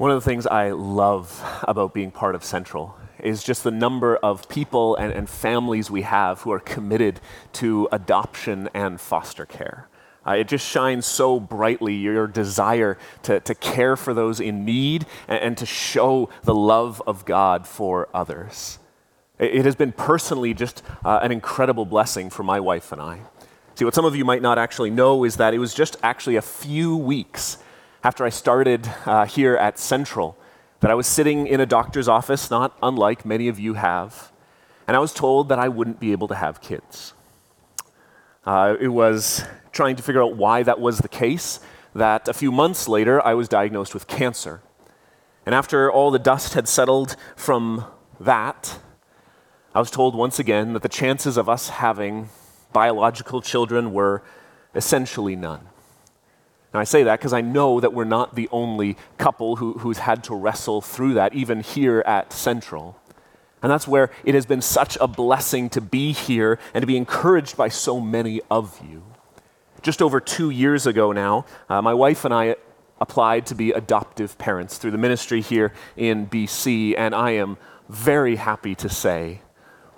One of the things I love about being part of Central is just the number of people and, and families we have who are committed to adoption and foster care. Uh, it just shines so brightly your desire to, to care for those in need and, and to show the love of God for others. It, it has been personally just uh, an incredible blessing for my wife and I. See, what some of you might not actually know is that it was just actually a few weeks after I started uh, here at Central that I was sitting in a doctor's office, not unlike many of you have, and I was told that I wouldn't be able to have kids. Uh, it was trying to figure out why that was the case that a few months later I was diagnosed with cancer. And after all the dust had settled from that, I was told once again that the chances of us having biological children were essentially none. And I say that because I know that we're not the only couple who, who's had to wrestle through that, even here at Central. And that's where it has been such a blessing to be here and to be encouraged by so many of you. Just over two years ago now, uh, my wife and I applied to be adoptive parents through the ministry here in BC, and I am very happy to say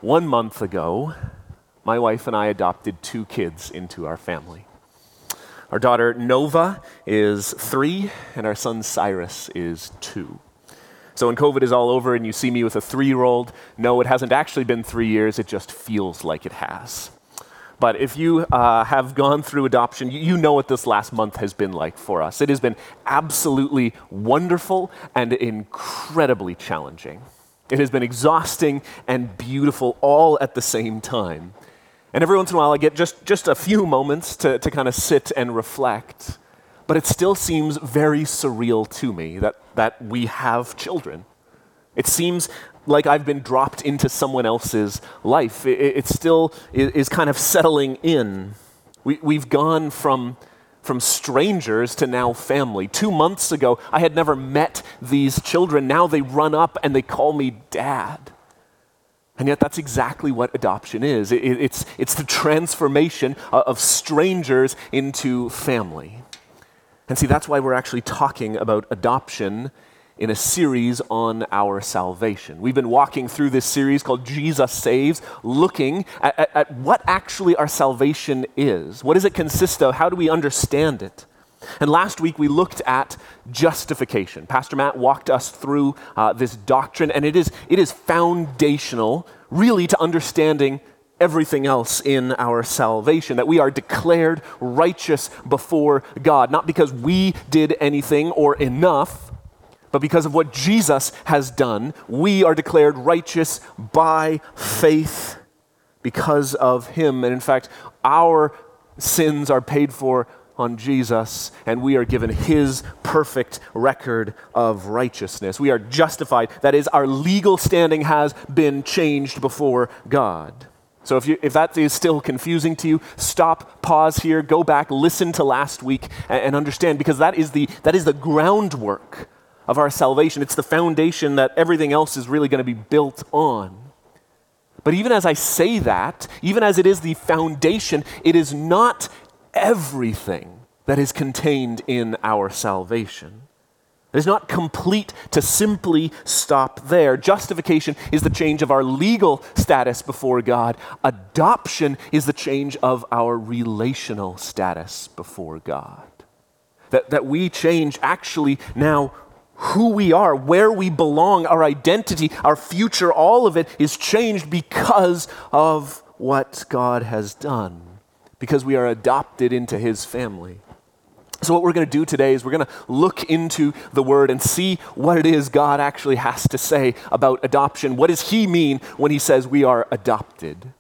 one month ago, my wife and I adopted two kids into our family. Our daughter Nova is three, and our son Cyrus is two. So when COVID is all over and you see me with a three year old, no, it hasn't actually been three years, it just feels like it has. But if you uh, have gone through adoption, you know what this last month has been like for us. It has been absolutely wonderful and incredibly challenging. It has been exhausting and beautiful all at the same time. And every once in a while, I get just, just a few moments to, to kind of sit and reflect. But it still seems very surreal to me that, that we have children. It seems like I've been dropped into someone else's life. It, it still is kind of settling in. We, we've gone from, from strangers to now family. Two months ago, I had never met these children. Now they run up and they call me dad. And yet, that's exactly what adoption is it, it's, it's the transformation of strangers into family. And see, that's why we're actually talking about adoption in a series on our salvation. We've been walking through this series called Jesus Saves, looking at, at, at what actually our salvation is. What does it consist of? How do we understand it? And last week we looked at justification. Pastor Matt walked us through uh, this doctrine, and it is, it is foundational, really, to understanding everything else in our salvation. That we are declared righteous before God, not because we did anything or enough, but because of what Jesus has done. We are declared righteous by faith because of Him. And in fact, our sins are paid for on Jesus, and we are given his perfect record of righteousness. We are justified. That is, our legal standing has been changed before God. So if, you, if that is still confusing to you, stop, pause here, go back, listen to last week, and, and understand, because that is, the, that is the groundwork of our salvation. It's the foundation that everything else is really going to be built on. But even as I say that, even as it is the foundation, it is not everything that is contained in our salvation. It is not complete to simply stop there. Justification is the change of our legal status before God. Adoption is the change of our relational status before God. That, that we change actually now who we are, where we belong, our identity, our future, all of it is changed because of what God has done because we are adopted into his family. So, what we're going to do today is we're going to look into the word and see what it is God actually has to say about adoption. What does he mean when he says we are adopted?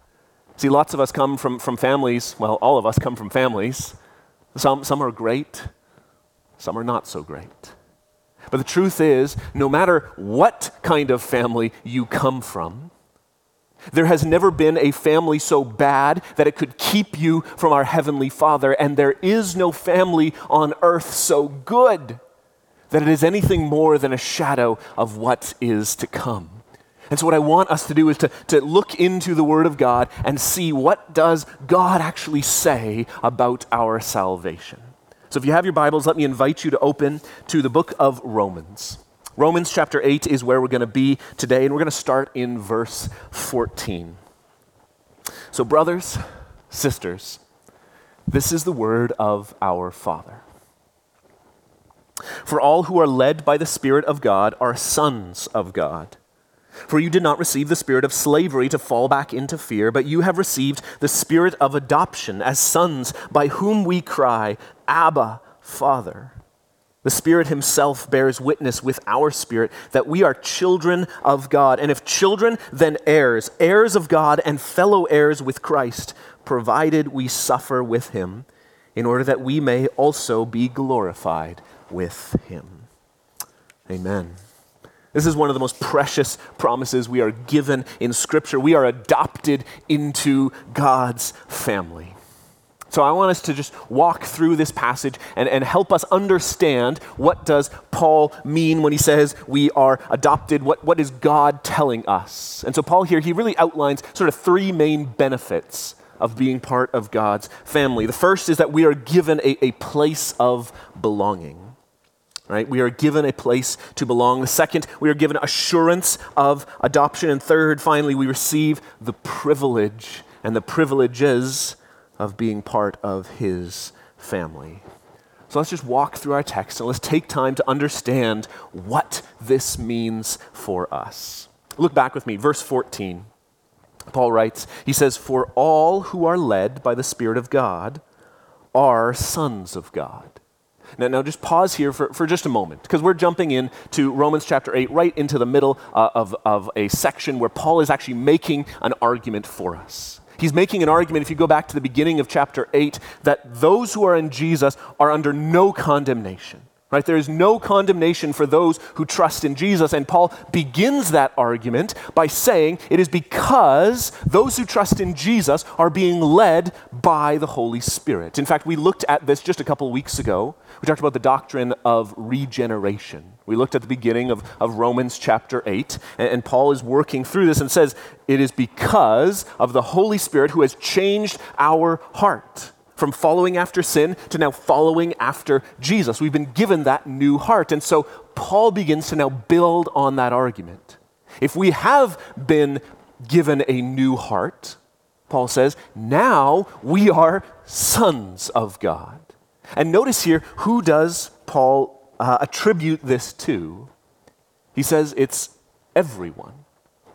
See, lots of us come from, from families, well, all of us come from families. Some, some are great, some are not so great. But the truth is, no matter what kind of family you come from, there has never been a family so bad that it could keep you from our Heavenly Father, and there is no family on earth so good that it is anything more than a shadow of what is to come. And so what I want us to do is to, to look into the Word of God and see what does God actually say about our salvation. So if you have your Bibles, let me invite you to open to the book of Romans. Romans chapter 8 is where we're going to be today, and we're going to start in verse 14. So, brothers, sisters, this is the word of our Father. For all who are led by the Spirit of God are sons of God. For you did not receive the spirit of slavery to fall back into fear, but you have received the spirit of adoption as sons, by whom we cry, Abba, Father. The Spirit Himself bears witness with our spirit that we are children of God. And if children, then heirs, heirs of God and fellow heirs with Christ, provided we suffer with Him, in order that we may also be glorified with Him. Amen. This is one of the most precious promises we are given in Scripture. We are adopted into God's family. So I want us to just walk through this passage and, and help us understand what does Paul mean when he says we are adopted? What, what is God telling us? And so Paul here, he really outlines sort of three main benefits of being part of God's family. The first is that we are given a, a place of belonging. Right? We are given a place to belong. The second, we are given assurance of adoption. And third, finally, we receive the privilege and the privileges of being part of his family. So let's just walk through our text and let's take time to understand what this means for us. Look back with me, verse 14. Paul writes, he says, For all who are led by the Spirit of God are sons of God. Now, now just pause here for, for just a moment, because we're jumping in to Romans chapter 8, right into the middle uh, of, of a section where Paul is actually making an argument for us. He's making an argument, if you go back to the beginning of chapter 8, that those who are in Jesus are under no condemnation. Right? There is no condemnation for those who trust in Jesus. And Paul begins that argument by saying it is because those who trust in Jesus are being led by the Holy Spirit. In fact, we looked at this just a couple weeks ago. We talked about the doctrine of regeneration. We looked at the beginning of, of Romans chapter 8, and, and Paul is working through this and says, It is because of the Holy Spirit who has changed our heart from following after sin to now following after Jesus. We've been given that new heart. And so Paul begins to now build on that argument. If we have been given a new heart, Paul says, now we are sons of God. And notice here, who does Paul uh, attribute this to, he says it's everyone.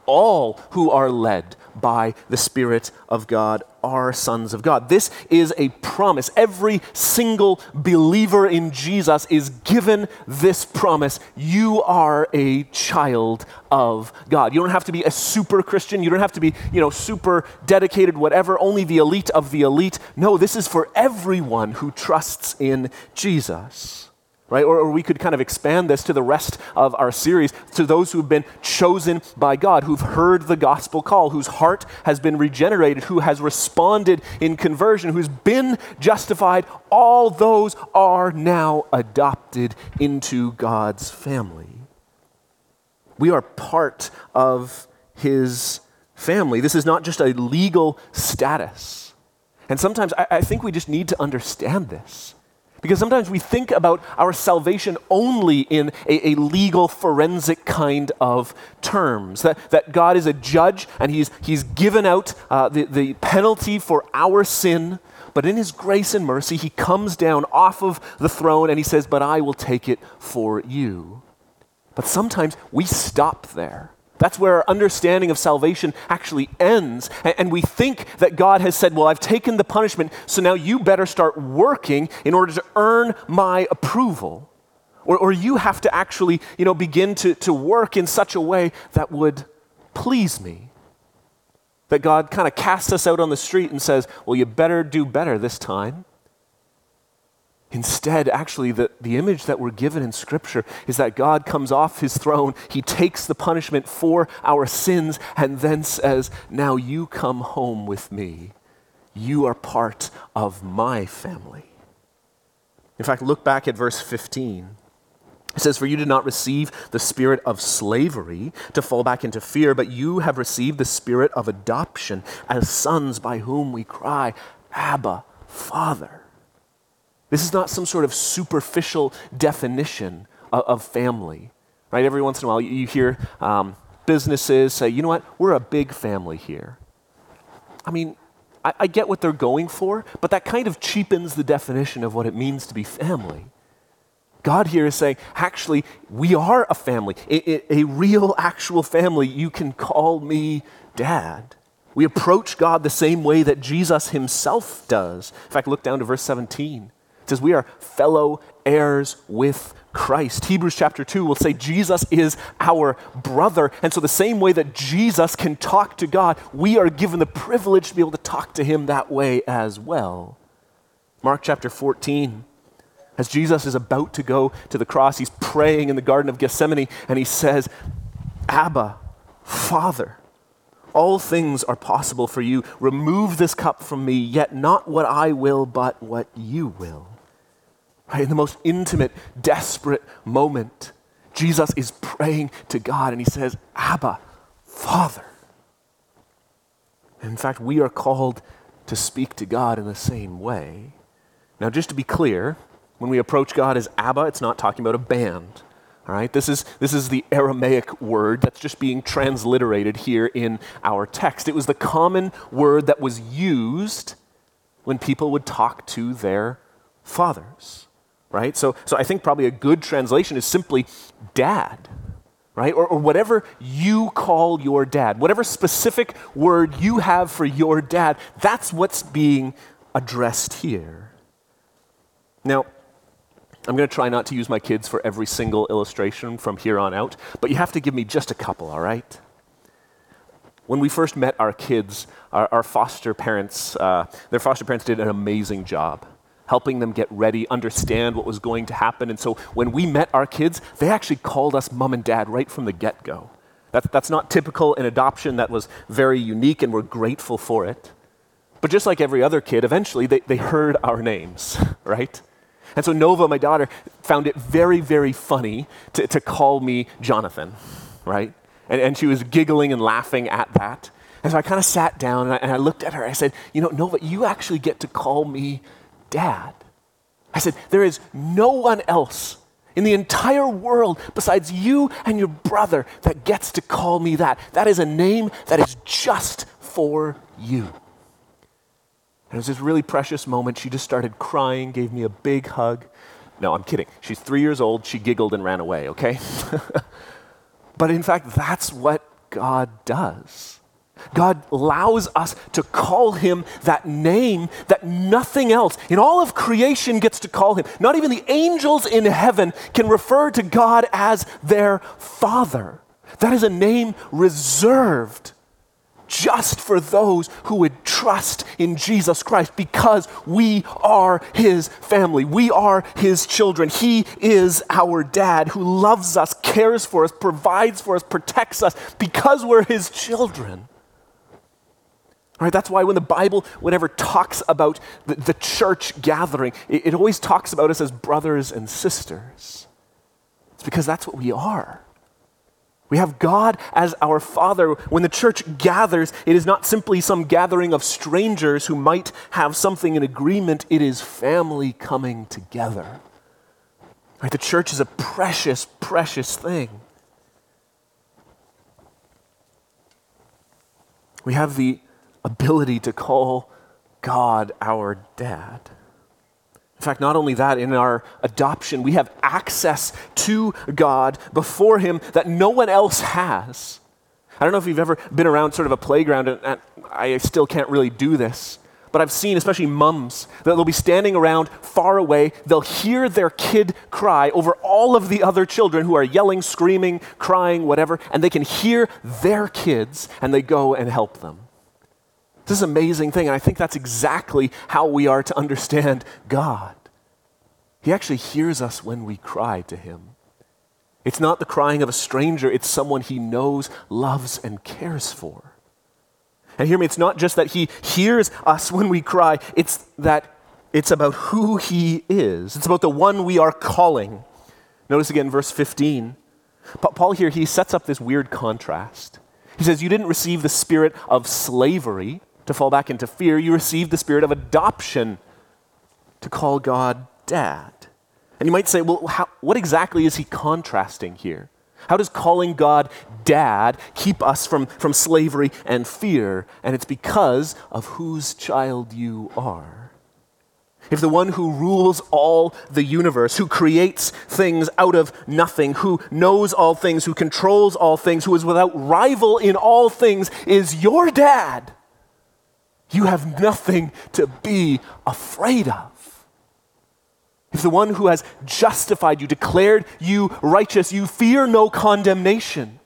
All who are led by the Spirit of God are sons of God. This is a promise. Every single believer in Jesus is given this promise. You are a child of God. You don't have to be a super Christian. You don't have to be, you know, super dedicated, whatever, only the elite of the elite. No, this is for everyone who trusts in Jesus right? Or, or, we could kind of expand this to the rest of our series to those who've been chosen by God, who've heard the gospel call, whose heart has been regenerated, who has responded in conversion, who's been justified. All those are now adopted into God's family. We are part of his family. This is not just a legal status. And sometimes I, I think we just need to understand this. Because sometimes we think about our salvation only in a, a, legal, forensic kind of terms. That, that God is a judge and He's, he's given out uh, the, the penalty for our sin, but in His grace and mercy, He comes down off of the throne and He says, But I will take it for you. But sometimes we stop there. That's where our understanding of salvation actually ends. And we think that God has said, Well, I've taken the punishment, so now you better start working in order to earn my approval. Or, or you have to actually you know, begin to, to work in such a way that would please me. That God kind of casts us out on the street and says, Well, you better do better this time. Instead, actually, the, the image that we're given in Scripture is that God comes off his throne, he takes the punishment for our sins, and then says, Now you come home with me. You are part of my family. In fact, look back at verse 15. It says, For you did not receive the spirit of slavery to fall back into fear, but you have received the spirit of adoption as sons by whom we cry, Abba, Father. This is not some sort of superficial definition of, of family. Right? Every once in a while, you, you hear um, businesses say, you know what, we're a big family here. I mean, I, I get what they're going for, but that kind of cheapens the definition of what it means to be family. God here is saying, actually, we are a family, a, a, a, real, actual family. You can call me dad. We approach God the same way that Jesus himself does. In fact, look down to verse 17. Says, We are fellow heirs with Christ. Hebrews chapter 2 will say Jesus is our brother. And so, the same way that Jesus can talk to God, we are given the privilege to be able to talk to him that way as well. Mark chapter 14. As Jesus is about to go to the cross, he's praying in the Garden of Gethsemane and he says, Abba, Father, all things are possible for you. Remove this cup from me, yet not what I will, but what you will. Right? In the most intimate, desperate moment, Jesus is praying to God and he says, Abba, Father. And in fact, we are called to speak to God in the same way. Now, just to be clear, when we approach God as Abba, it's not talking about a band. All right, this is, this is the Aramaic word that's just being transliterated here in our text. It was the common word that was used when people would talk to their fathers right? So, so I think probably a good translation is simply dad, right? Or, or whatever you call your dad, whatever specific word you have for your dad, that's what's being addressed here. Now, I'm going to try not to use my kids for every single illustration from here on out, but you have to give me just a couple, all right? When we first met our kids, our, our foster parents, uh, their foster parents did an amazing job helping them get ready, understand what was going to happen. And so when we met our kids, they actually called us mom and dad right from the get go. That, that's not typical in adoption, that was very unique, and we're grateful for it. But just like every other kid, eventually they, they heard our names, right? And so Nova, my daughter, found it very, very funny to, to call me Jonathan, right? And, and she was giggling and laughing at that. And so I kind of sat down and I, and I looked at her. I said, You know, Nova, you actually get to call me dad. I said, There is no one else in the entire world besides you and your brother that gets to call me that. That is a name that is just for you. And it was this really precious moment. She just started crying, gave me a big hug. No, I'm kidding. She's three years old. She giggled and ran away, okay? but in fact, that's what God does. God allows us to call him that name that nothing else in all of creation gets to call him. Not even the angels in heaven can refer to God as their Father. That is a name reserved just for those who would trust in Jesus Christ because we are his family. We are his children. He is our dad who loves us, cares for us, provides for us, protects us because we're his children. Right, that's why when the Bible, whenever talks about the, the church gathering, it, it always talks about us as brothers and sisters. It's because that's what we are. We have God as our Father. When the church gathers, it is not simply some gathering of strangers who might have something in agreement, it is family coming together. Right? The church is a precious, precious thing. We have the ability to call God our dad. In fact, not only that, in our adoption, we have access to God before Him that no one else has. I don't know if you've ever been around sort of a playground, and, and I still can't really do this, but I've seen, especially mums, that they'll be standing around far away. They'll hear their kid cry over all of the other children who are yelling, screaming, crying, whatever, and they can hear their kids, and they go and help them. This is an amazing thing. And I think that's exactly how we are to understand God. He actually hears us when we cry to Him. It's not the crying of a stranger, it's someone He knows, loves, and cares for. And hear me, it's not just that He hears us when we cry, it's that it's about who He is. It's about the one we are calling. Notice again, verse 15. Paul here, he sets up this weird contrast. He says, You didn't receive the spirit of slavery to fall back into fear, you receive the spirit of adoption to call God dad. And you might say, well, how, what exactly is he contrasting here? How does calling God dad keep us from, from slavery and fear? And it's because of whose child you are. If the one who rules all the universe, who creates things out of nothing, who knows all things, who controls all things, who is without rival in all things, is your dad, you have nothing to be afraid of. If the one who has justified you, declared you righteous, you fear no condemnation.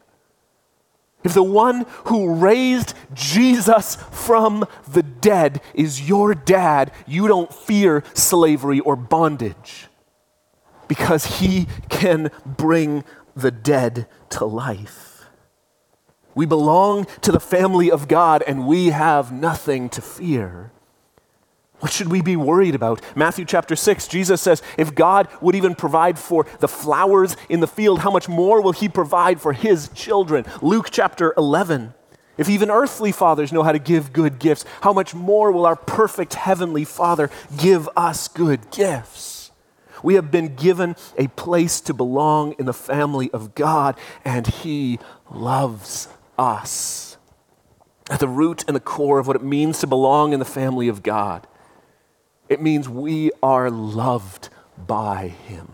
If the one who raised Jesus from the dead is your dad, you don't fear slavery or bondage because he can bring the dead to life. We belong to the family of God and we have nothing to fear. What should we be worried about? Matthew chapter 6, Jesus says, If God would even provide for the flowers in the field, how much more will He provide for His children? Luke chapter 11, if even earthly fathers know how to give good gifts, how much more will our perfect heavenly Father give us good gifts? We have been given a place to belong in the family of God, and He loves us. At the root and the core of what it means to belong in the family of God it means we are loved by Him.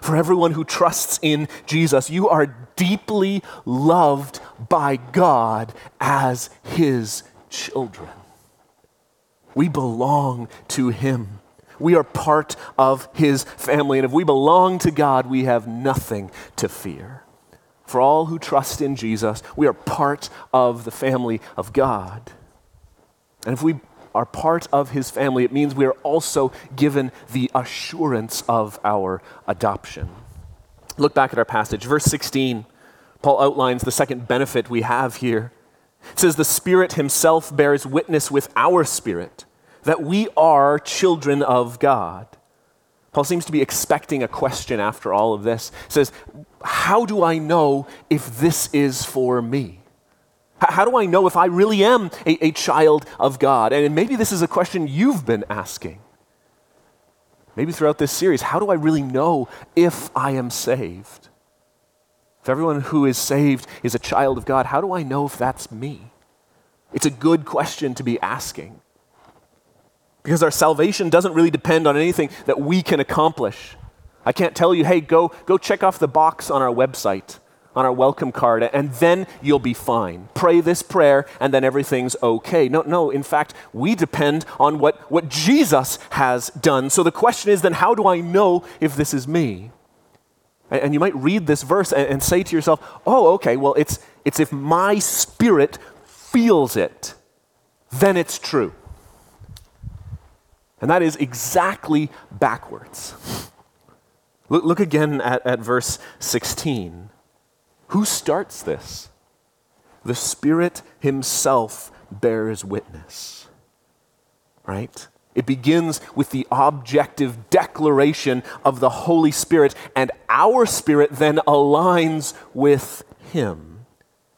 For everyone who trusts in Jesus, you are deeply loved by God as His children. We belong to Him. We are part of His family. And if we belong to God, we have nothing to fear. For all who trust in Jesus, we are part of the family of God. And if we are part of his family, it means we are also given the assurance of our adoption. Look back at our passage. Verse 16, Paul outlines the second benefit we have here. It says, The Spirit Himself bears witness with our spirit that we are children of God. Paul seems to be expecting a question after all of this. He says, How do I know if this is for me? How do I know if I really am a, a, child of God? And maybe this is a question you've been asking. Maybe throughout this series, how do I really know if I am saved? If everyone who is saved is a child of God, how do I know if that's me? It's a good question to be asking. Because our salvation doesn't really depend on anything that we can accomplish. I can't tell you, hey, go, go check off the box on our website on our welcome card, and then you'll be fine. Pray this prayer, and then everything's okay. No, no, in fact, we depend on what, what Jesus has done. So the question is then, how do I know if this is me? And, you might read this verse and, and say to yourself, oh, okay, well, it's, it's if my spirit feels it, then it's true. And that is exactly backwards. Look, look again at, at verse 16. Who starts this? The Spirit Himself bears witness. Right? It begins with the objective declaration of the Holy Spirit, and our spirit then aligns with Him.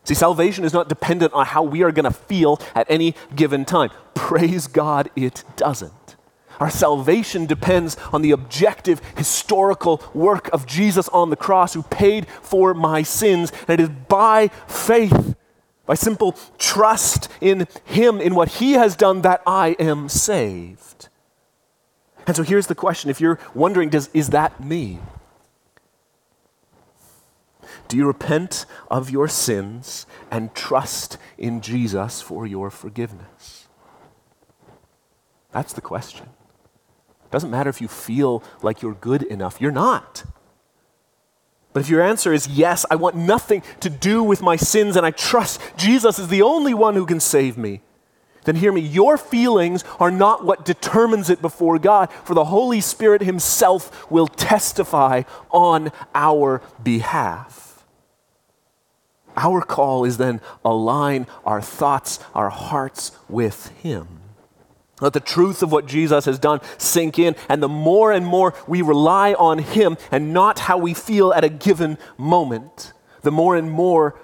See, salvation is not dependent on how we are going to feel at any given time. Praise God, it doesn't. Our salvation depends on the objective historical work of Jesus on the cross who paid for my sins. And it is by faith, by simple trust in Him, in what He has done, that I am saved. And so here's the question if you're wondering, does, is that me? Do you repent of your sins and trust in Jesus for your forgiveness? That's the question. Doesn't matter if you feel like you're good enough, you're not. But if your answer is yes, I want nothing to do with my sins and I trust Jesus is the only one who can save me, then hear me. Your feelings are not what determines it before God, for the Holy Spirit Himself will testify on our behalf. Our call is then align our thoughts, our hearts with Him. Let the truth of what Jesus has done sink in. And the more and more we rely on Him and not how we feel at a given moment, the more and more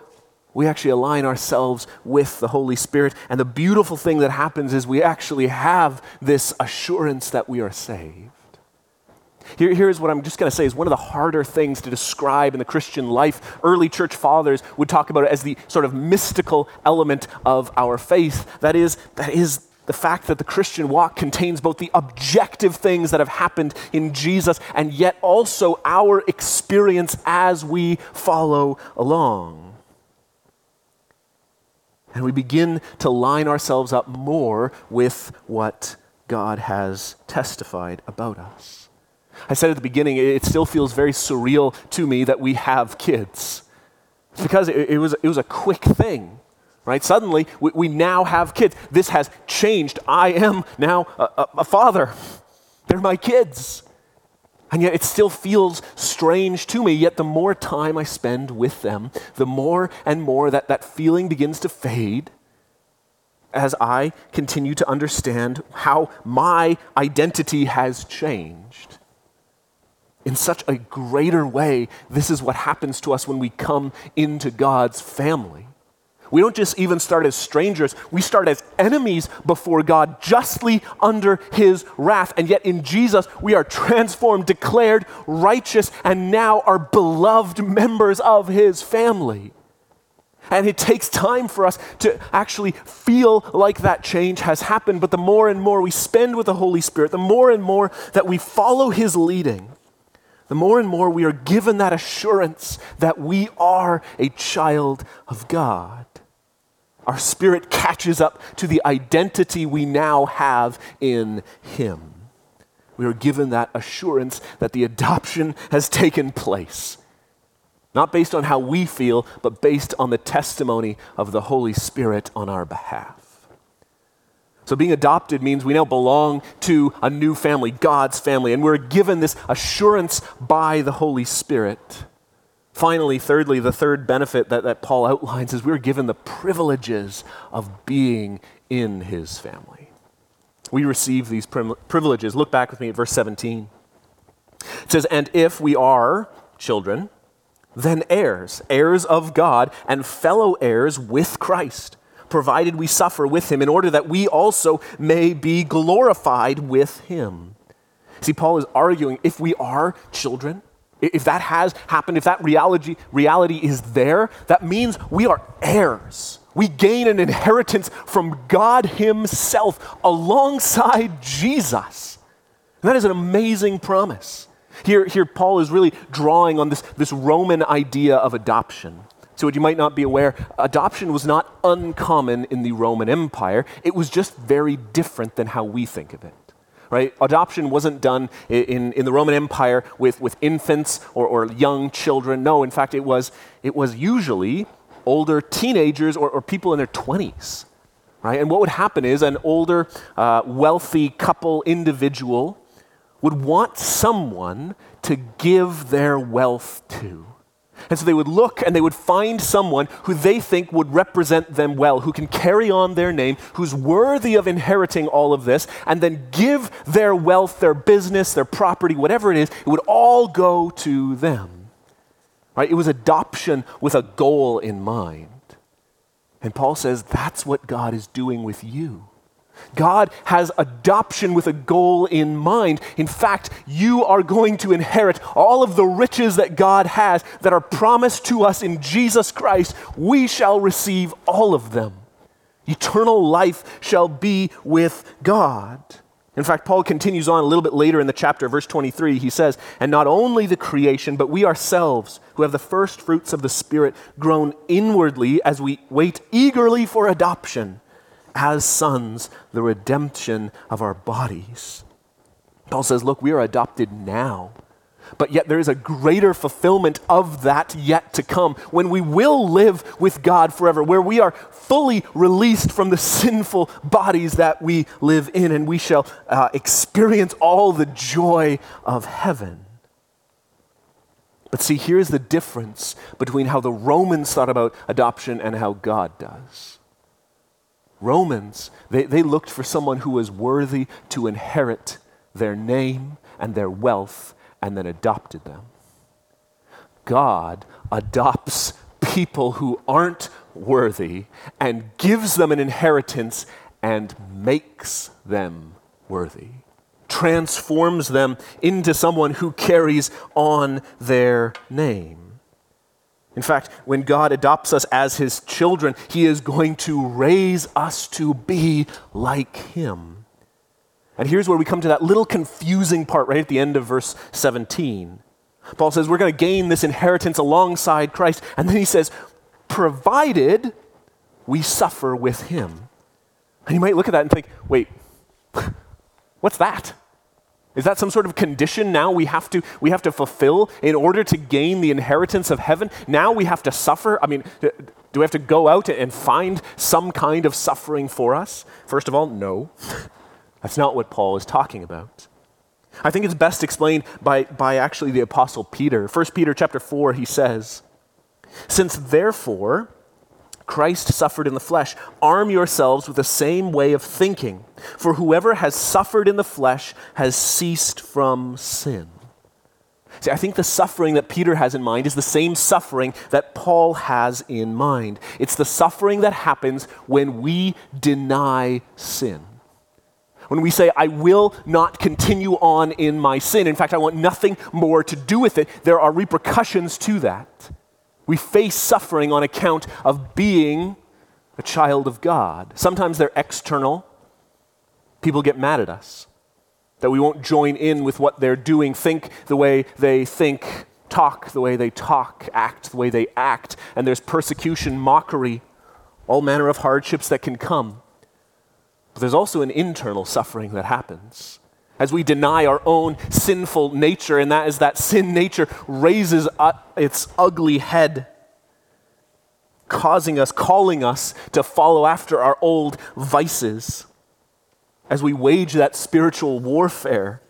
we actually align ourselves with the Holy Spirit. And the beautiful thing that happens is we actually have this assurance that we are saved. Here, here's what I'm just going to say is one of the harder things to describe in the Christian life. Early church fathers would talk about it as the sort of mystical element of our faith. That is, that is the fact that the Christian walk contains both the objective things that have happened in Jesus and yet also our experience as we follow along. And we begin to line ourselves up more with what God has testified about us. I said at the beginning, it still feels very surreal to me that we have kids. It's because it, it was, it was a quick thing, right? Suddenly, we, we, now have kids. This has changed. I am now a, a, a father. They're my kids. And yet it still feels strange to me. Yet the more time I spend with them, the more and more that that feeling begins to fade as I continue to understand how my identity has changed in such a greater way, this is what happens to us when we come into God's family. We don't just even start as strangers, we start as enemies before God, justly under his wrath. And yet in Jesus, we are transformed, declared righteous, and now are beloved members of his family. And it takes time for us to actually feel like that change has happened. But the more and more we spend with the Holy Spirit, the more and more that we follow his leading, the more and more we are given that assurance that we are a child of God. Our spirit catches up to the identity we now have in Him. We are given that assurance that the adoption has taken place. Not based on how we feel, but based on the testimony of the Holy Spirit on our behalf. So, being adopted means we now belong to a new family, God's family, and we're given this assurance by the Holy Spirit. Finally, thirdly, the third benefit that, that Paul outlines is we're given the privileges of being in his family. We receive these privileges. Look back with me at verse 17. It says, And if we are children, then heirs, heirs of God, and fellow heirs with Christ provided we suffer with him, in order that we also may be glorified with him. See, Paul is arguing if we are children, if that has happened, if that reality, reality is there, that means we are heirs. We gain an inheritance from God Himself alongside Jesus. And that is an amazing promise. Here, here Paul is really drawing on this, this Roman idea of adoption. So, what you might not be aware, adoption was not uncommon in the Roman Empire. It was just very different than how we think of it. Right? Adoption wasn't done in, in the Roman Empire with, with infants or, or young children. No, in fact, it was, it was usually older teenagers or, or people in their 20s. Right? And what would happen is an older, uh, wealthy couple individual would want someone to give their wealth to. And so they would look and they would find someone who they think would represent them well, who can carry on their name, who's worthy of inheriting all of this, and then give their wealth, their business, their property, whatever it is, it would all go to them. Right? It was adoption with a goal in mind. And Paul says that's what God is doing with you. God has adoption with a goal in mind. In fact, you are going to inherit all of the riches that God has that are promised to us in Jesus Christ. We shall receive all of them. Eternal life shall be with God. In fact, Paul continues on a little bit later in the chapter, verse 23. He says, And not only the creation, but we ourselves, who have the first fruits of the Spirit, groan inwardly as we wait eagerly for adoption as sons the redemption of our bodies. Paul says, Look, we are adopted now. But yet there is a greater fulfillment of that yet to come when we will live with God forever, where we are fully released from the sinful bodies that we live in, and we shall uh, experience all the joy of heaven. But see, here's the difference between how the Romans thought about adoption and how God does. Romans, they, they looked for someone who was worthy to inherit their name and their wealth and then adopted them. God adopts people who aren't worthy and gives them an inheritance and makes them worthy transforms them into someone who carries on their name. In fact, when God adopts us as his children, he is going to raise us to be like him. And here's where we come to that little confusing part right at the end of verse 17. Paul says, We're going to gain this inheritance alongside Christ. And then he says, Provided we suffer with him. And you might look at that and think, Wait, what's that? Is that some sort of condition now we have to we have to fulfill in order to gain the inheritance of heaven? Now we have to suffer? I mean, do we have to go out and find some kind of suffering for us? First of all, no. That's not what Paul is talking about. I think it's best explained by, by actually the apostle Peter. 1 Peter chapter 4 he says, "Since therefore Christ suffered in the flesh. Arm yourselves with the same way of thinking, for whoever has suffered in the flesh has ceased from sin. See, I think the suffering that Peter has in mind is the same suffering that Paul has in mind. It's the suffering that happens when we deny sin. When we say, I will not continue on in my sin. In fact, I want nothing more to do with it, there are repercussions to that. We face suffering on account of being a child of God. Sometimes they're external. People get mad at us that we won't join in with what they're doing, think the way they think, talk the way they talk, act the way they act. And there's persecution, mockery, all manner of hardships that can come. But there's also an internal suffering that happens as we deny our own sinful nature, and that is that sin nature raises its ugly head, causing us, calling us to follow after our old vices. As we wage that spiritual warfare,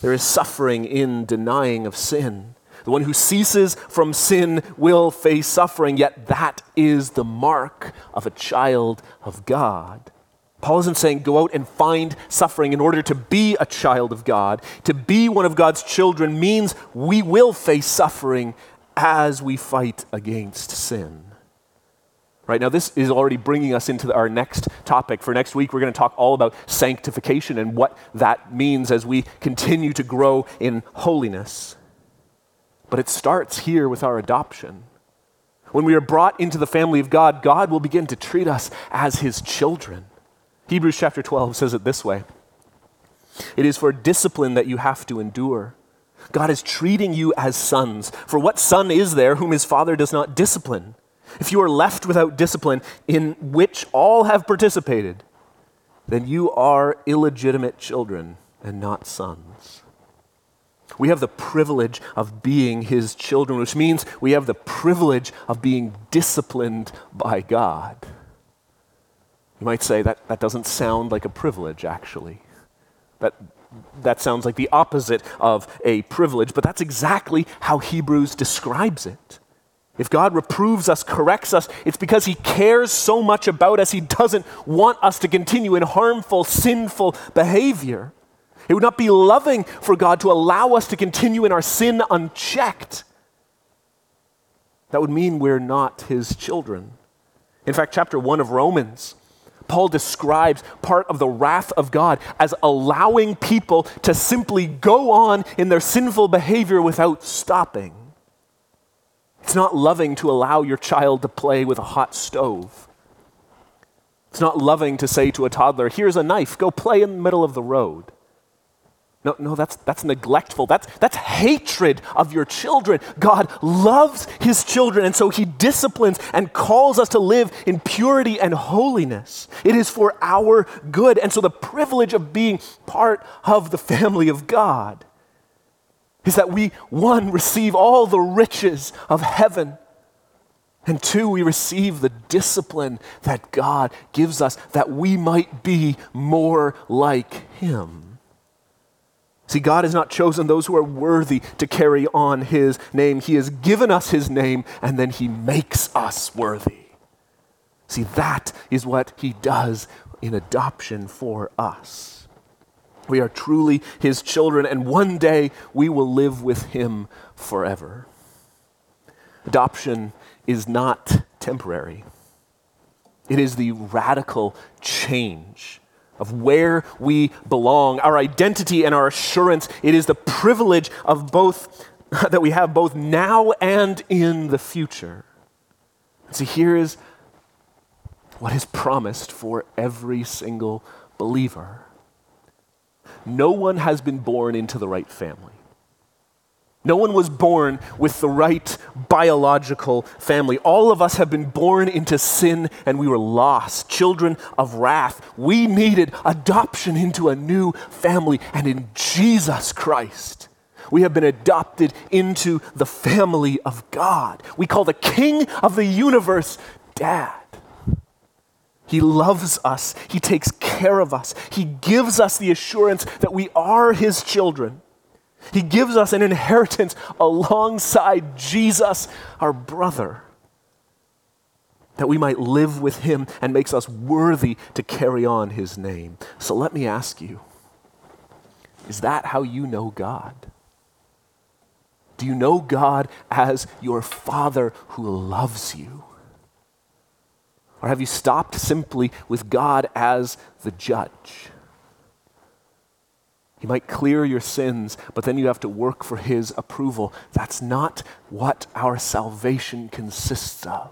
there is suffering in denying of sin. The one who ceases from sin will face suffering, yet that is the mark of a child of God. Paul isn't saying go out and find suffering in order to be a child of God. To be one of God's children means we will face suffering as we fight against sin. Right now, this is already bringing us into our next topic. For next week, we're going to talk all about sanctification and what that means as we continue to grow in holiness. But it starts here with our adoption. When we are brought into the family of God, God will begin to treat us as his children. Hebrews chapter 12 says it this way It is for discipline that you have to endure. God is treating you as sons. For what son is there whom his father does not discipline? If you are left without discipline, in which all have participated, then you are illegitimate children and not sons. We have the privilege of being his children, which means we have the privilege of being disciplined by God. You might say that that doesn't sound like a privilege, actually. That, that sounds like the opposite of a privilege, but that's exactly how Hebrews describes it. If God reproves us, corrects us, it's because He cares so much about us, He doesn't want us to continue in harmful, sinful behavior. It would not be loving for God to allow us to continue in our sin unchecked. That would mean we're not His children. In fact, chapter 1 of Romans Paul describes part of the wrath of God as allowing people to simply go on in their sinful behavior without stopping. It's not loving to allow your child to play with a hot stove. It's not loving to say to a toddler, here's a knife, go play in the middle of the road. No, no, that's, that's neglectful. That's, that's hatred of your children. God loves his children, and so he disciplines and calls us to live in purity and holiness. It is for our good. And so the privilege of being part of the family of God is that we, one, receive all the riches of heaven. And two, we receive the discipline that God gives us that we might be more like Him. See, God has not chosen those who are worthy to carry on His name. He has given us His name, and then He makes us worthy. See, that is what He does in adoption for us. We are truly His children, and one day we will live with Him forever. Adoption is not temporary, it is the radical change of where we belong, our identity and our assurance. It is the privilege of both that we have both now and in the future. See, here is what is promised for every single believer. No one has been born into the right family. No one was born with the right biological family. All of us have been born into sin and we were lost, children of wrath. We needed adoption into a new family, and in Jesus Christ, we have been adopted into the family of God. We call the King of the universe Dad. He loves us, He takes care of us, He gives us the assurance that we are His children. He gives us an inheritance alongside Jesus, our brother, that we might live with him and makes us worthy to carry on his name. So let me ask you is that how you know God? Do you know God as your Father who loves you? Or have you stopped simply with God as the judge? He might clear your sins, but then you have to work for His approval. That's not what our salvation consists of.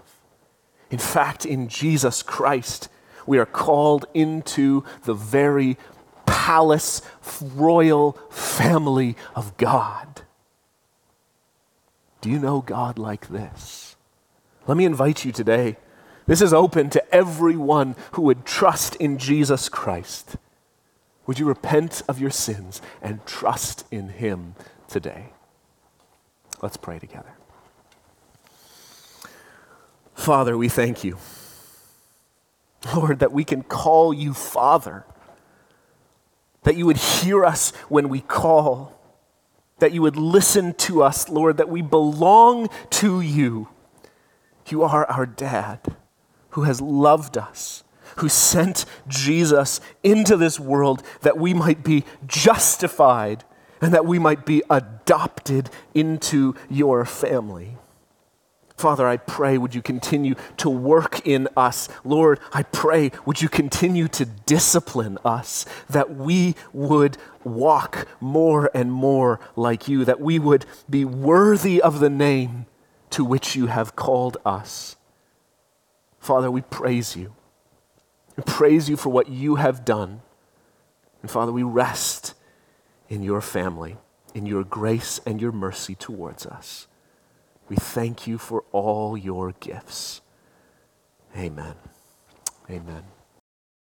In fact, in Jesus Christ, we are called into the very palace, royal family of God. Do you know God like this? Let me invite you today. This is open to everyone who would trust in Jesus Christ. Would you repent of your sins and trust in Him today? Let's pray together. Father, we thank you. Lord, that we can call you Father, that you would hear us when we call, that you would listen to us, Lord, that we belong to you. You are our dad who has loved us who sent Jesus into this world that we might be justified and that we might be adopted into your family. Father, I pray, would you continue to work in us? Lord, I pray, would you continue to discipline us that we would walk more and more like you, that we would be worthy of the name to which you have called us. Father, we praise you and praise you for what you have done. And Father, we rest in your family, in your grace and your mercy towards us. We thank you for all your gifts. Amen. Amen.